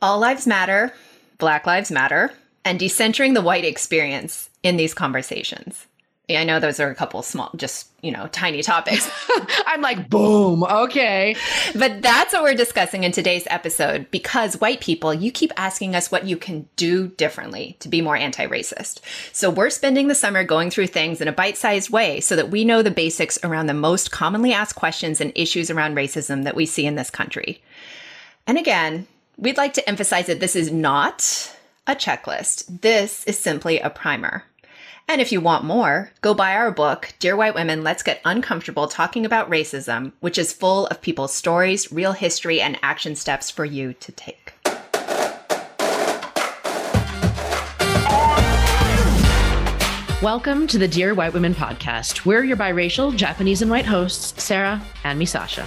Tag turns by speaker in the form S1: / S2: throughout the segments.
S1: All lives matter, Black Lives Matter, and decentering the white experience in these conversations. Yeah, I know those are a couple small, just, you know, tiny topics.
S2: I'm like, boom, okay.
S1: But that's what we're discussing in today's episode because white people, you keep asking us what you can do differently to be more anti racist. So we're spending the summer going through things in a bite sized way so that we know the basics around the most commonly asked questions and issues around racism that we see in this country. And again, we'd like to emphasize that this is not a checklist, this is simply a primer. And if you want more, go buy our book, Dear White Women, Let's Get Uncomfortable Talking About Racism, which is full of people's stories, real history, and action steps for you to take.
S2: Welcome to the Dear White Women podcast. We're your biracial Japanese and white hosts, Sarah and Misasha.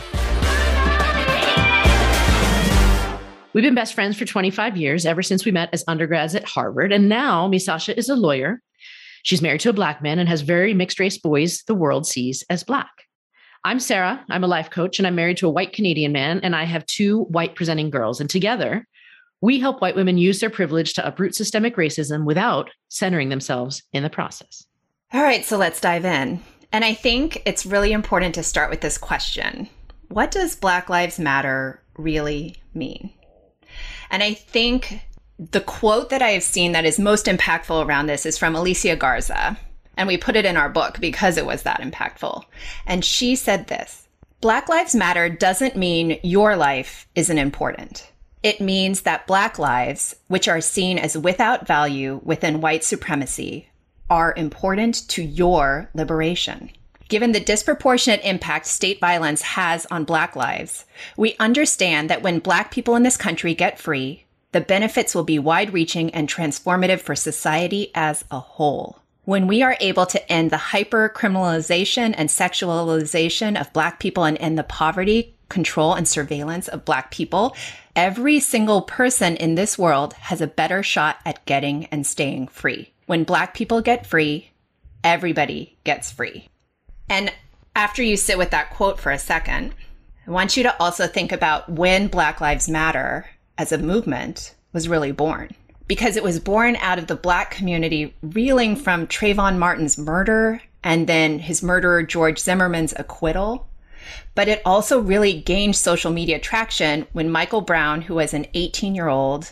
S2: We've been best friends for 25 years, ever since we met as undergrads at Harvard. And now Misasha is a lawyer She's married to a black man and has very mixed race boys the world sees as black. I'm Sarah. I'm a life coach and I'm married to a white Canadian man, and I have two white presenting girls. And together, we help white women use their privilege to uproot systemic racism without centering themselves in the process.
S1: All right, so let's dive in. And I think it's really important to start with this question What does Black Lives Matter really mean? And I think the quote that I have seen that is most impactful around this is from Alicia Garza. And we put it in our book because it was that impactful. And she said this Black Lives Matter doesn't mean your life isn't important. It means that Black lives, which are seen as without value within white supremacy, are important to your liberation. Given the disproportionate impact state violence has on Black lives, we understand that when Black people in this country get free, the benefits will be wide reaching and transformative for society as a whole. When we are able to end the hyper criminalization and sexualization of Black people and end the poverty, control, and surveillance of Black people, every single person in this world has a better shot at getting and staying free. When Black people get free, everybody gets free. And after you sit with that quote for a second, I want you to also think about when Black Lives Matter as a movement was really born because it was born out of the black community reeling from Trayvon Martin's murder and then his murderer George Zimmerman's acquittal. But it also really gained social media traction when Michael Brown, who was an 18 year old,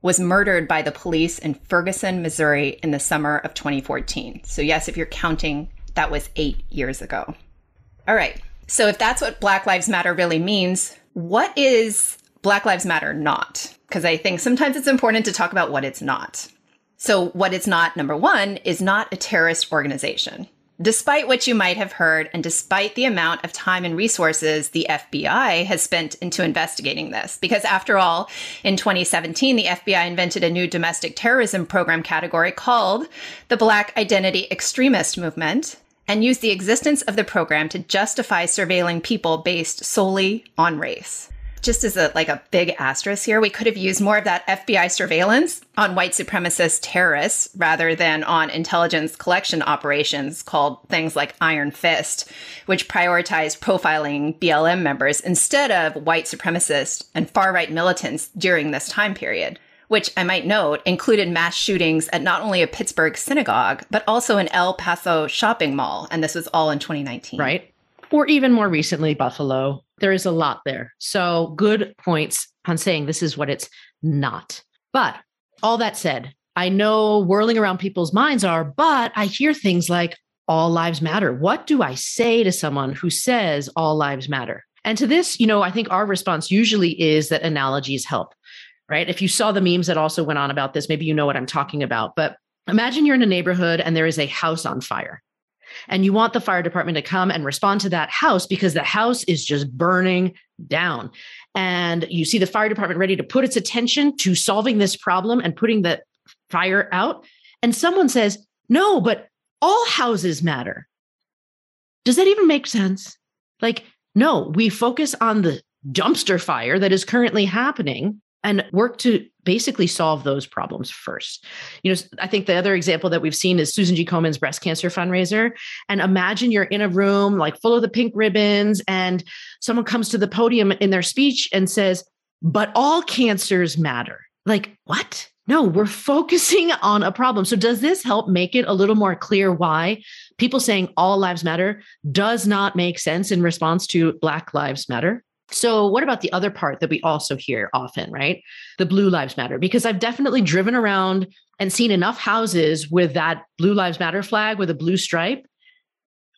S1: was murdered by the police in Ferguson, Missouri in the summer of 2014. So, yes, if you're counting, that was eight years ago. All right. So, if that's what Black Lives Matter really means, what is Black Lives Matter not? Because I think sometimes it's important to talk about what it's not. So, what it's not, number one, is not a terrorist organization. Despite what you might have heard, and despite the amount of time and resources the FBI has spent into investigating this, because after all, in 2017, the FBI invented a new domestic terrorism program category called the Black Identity Extremist Movement and use the existence of the program to justify surveilling people based solely on race just as a like a big asterisk here, we could have used more of that FBI surveillance on white supremacist terrorists rather than on intelligence collection operations called things like Iron Fist, which prioritized profiling BLM members instead of white supremacists and far right militants during this time period. Which I might note included mass shootings at not only a Pittsburgh synagogue, but also an El Paso shopping mall. And this was all in 2019.
S2: Right. Or even more recently, Buffalo, there is a lot there. So, good points on saying this is what it's not. But all that said, I know whirling around people's minds are, but I hear things like all lives matter. What do I say to someone who says all lives matter? And to this, you know, I think our response usually is that analogies help, right? If you saw the memes that also went on about this, maybe you know what I'm talking about. But imagine you're in a neighborhood and there is a house on fire and you want the fire department to come and respond to that house because the house is just burning down. And you see the fire department ready to put its attention to solving this problem and putting the fire out. And someone says, no, but all houses matter. Does that even make sense? Like, no, we focus on the dumpster fire that is currently happening and work to basically solve those problems first. You know, I think the other example that we've seen is Susan G. Komen's breast cancer fundraiser. And imagine you're in a room like full of the pink ribbons, and someone comes to the podium in their speech and says, but all cancers matter. Like, what? No, we're focusing on a problem. So, does this help make it a little more clear why people saying all lives matter does not make sense in response to Black Lives Matter? So, what about the other part that we also hear often, right? The Blue Lives Matter, because I've definitely driven around and seen enough houses with that Blue Lives Matter flag with a blue stripe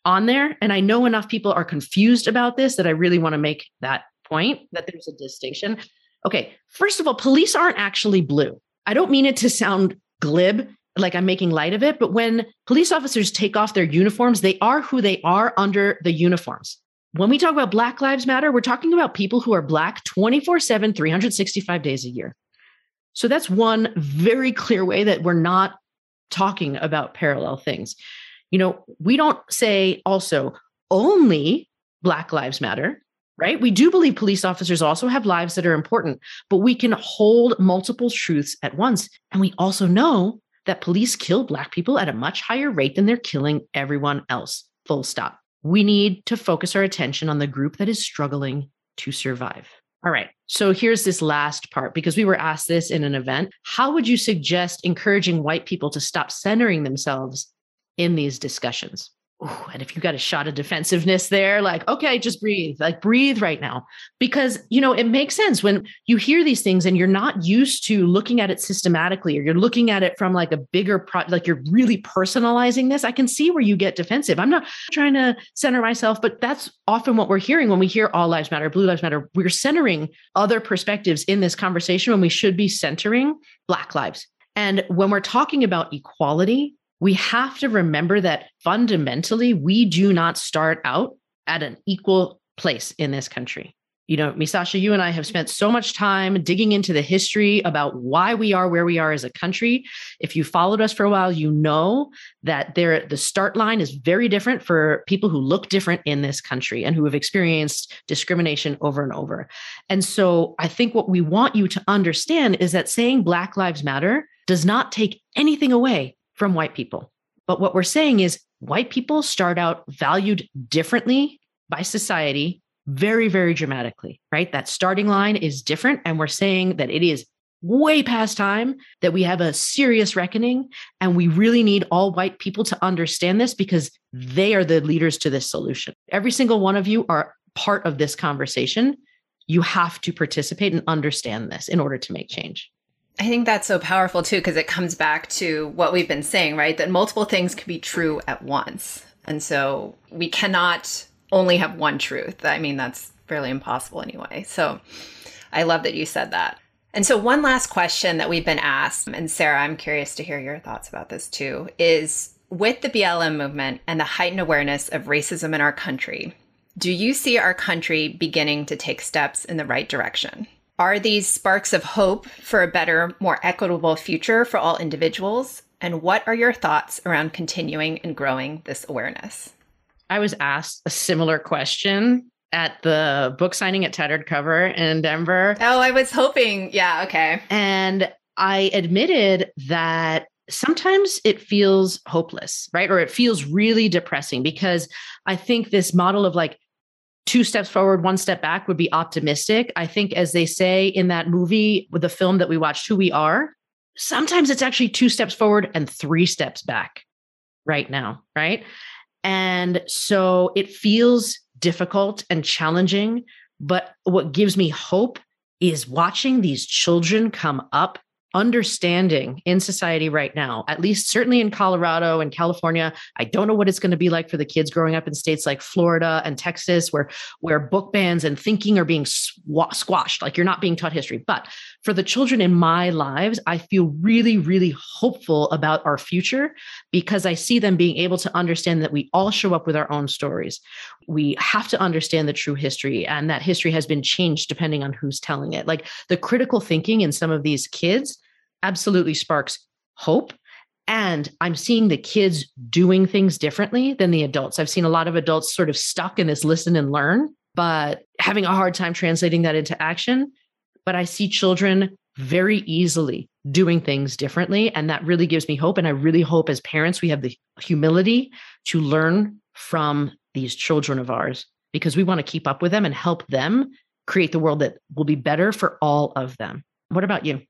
S2: on there. And I know enough people are confused about this that I really want to make that point that there's a distinction. Okay, first of all, police aren't actually blue. I don't mean it to sound glib, like I'm making light of it, but when police officers take off their uniforms, they are who they are under the uniforms. When we talk about Black Lives Matter, we're talking about people who are Black 24 7, 365 days a year. So that's one very clear way that we're not talking about parallel things. You know, we don't say also only Black Lives Matter, right? We do believe police officers also have lives that are important, but we can hold multiple truths at once. And we also know that police kill Black people at a much higher rate than they're killing everyone else, full stop. We need to focus our attention on the group that is struggling to survive. All right. So here's this last part because we were asked this in an event. How would you suggest encouraging white people to stop centering themselves in these discussions? Ooh, and if you got a shot of defensiveness there, like, okay, just breathe, like breathe right now. Because, you know, it makes sense when you hear these things and you're not used to looking at it systematically or you're looking at it from like a bigger, pro- like you're really personalizing this. I can see where you get defensive. I'm not trying to center myself, but that's often what we're hearing when we hear all lives matter, blue lives matter. We're centering other perspectives in this conversation when we should be centering Black lives. And when we're talking about equality, we have to remember that fundamentally, we do not start out at an equal place in this country. You know, Misasha, you and I have spent so much time digging into the history about why we are where we are as a country. If you followed us for a while, you know that there the start line is very different for people who look different in this country and who have experienced discrimination over and over. And so I think what we want you to understand is that saying Black Lives Matter does not take anything away from white people. But what we're saying is white people start out valued differently by society very, very dramatically, right? That starting line is different. And we're saying that it is way past time that we have a serious reckoning. And we really need all white people to understand this because they are the leaders to this solution. Every single one of you are part of this conversation. You have to participate and understand this in order to make change.
S1: I think that's so powerful too, because it comes back to what we've been saying, right? That multiple things can be true at once. And so we cannot only have one truth. I mean, that's fairly impossible anyway. So I love that you said that. And so, one last question that we've been asked, and Sarah, I'm curious to hear your thoughts about this too, is with the BLM movement and the heightened awareness of racism in our country, do you see our country beginning to take steps in the right direction? Are these sparks of hope for a better, more equitable future for all individuals? And what are your thoughts around continuing and growing this awareness?
S2: I was asked a similar question at the book signing at Tattered Cover in Denver.
S1: Oh, I was hoping. Yeah, okay.
S2: And I admitted that sometimes it feels hopeless, right? Or it feels really depressing because I think this model of like two steps forward, one step back would be optimistic. I think, as they say in that movie with the film that we watched, Who We Are, sometimes it's actually two steps forward and three steps back right now, right? And so it feels difficult and challenging. But what gives me hope is watching these children come up understanding in society right now, at least certainly in Colorado and California. I don't know what it's going to be like for the kids growing up in states like Florida and Texas, where where book bans and thinking are being squashed, like you're not being taught history. But for the children in my lives, I feel really, really hopeful about our future because I see them being able to understand that we all show up with our own stories. We have to understand the true history, and that history has been changed depending on who's telling it. Like the critical thinking in some of these kids absolutely sparks hope. And I'm seeing the kids doing things differently than the adults. I've seen a lot of adults sort of stuck in this listen and learn, but having a hard time translating that into action. But I see children very easily doing things differently. And that really gives me hope. And I really hope as parents, we have the humility to learn from these children of ours because we want to keep up with them and help them create the world that will be better for all of them. What about you?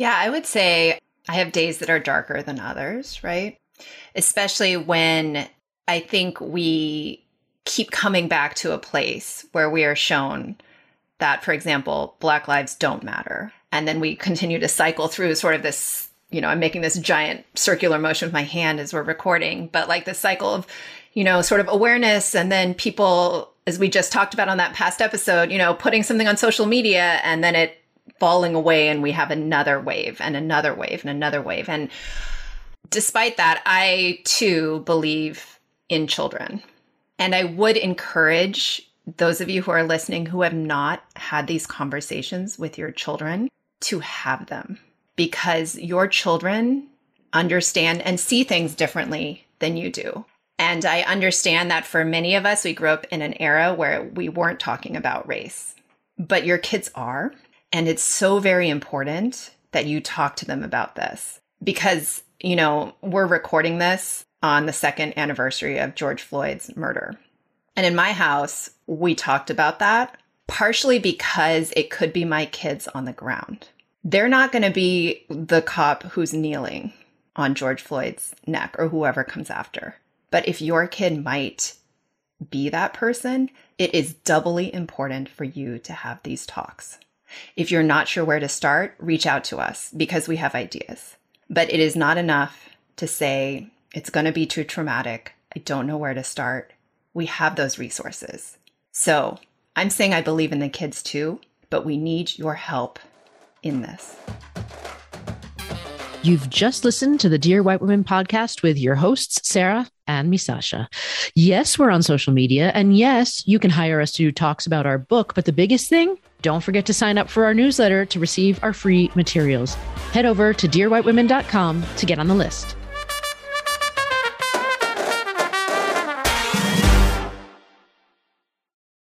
S1: Yeah, I would say I have days that are darker than others, right? Especially when I think we keep coming back to a place where we are shown that, for example, Black lives don't matter. And then we continue to cycle through sort of this, you know, I'm making this giant circular motion with my hand as we're recording, but like the cycle of, you know, sort of awareness and then people, as we just talked about on that past episode, you know, putting something on social media and then it falling away and we have another wave and another wave and another wave. And despite that, I too believe in children. And I would encourage those of you who are listening who have not had these conversations with your children to have them because your children understand and see things differently than you do. And I understand that for many of us, we grew up in an era where we weren't talking about race, but your kids are. And it's so very important that you talk to them about this because, you know, we're recording this on the second anniversary of George Floyd's murder. And in my house, we talked about that partially because it could be my kids on the ground. They're not going to be the cop who's kneeling on George Floyd's neck or whoever comes after. But if your kid might be that person, it is doubly important for you to have these talks. If you're not sure where to start, reach out to us because we have ideas. But it is not enough to say, it's going to be too traumatic. I don't know where to start. We have those resources. So I'm saying I believe in the kids too, but we need your help in this.
S2: You've just listened to the Dear White Women podcast with your hosts, Sarah and Misasha. Yes, we're on social media. And yes, you can hire us to do talks about our book. But the biggest thing, don't forget to sign up for our newsletter to receive our free materials. Head over to dearwhitewomen.com to get on the list.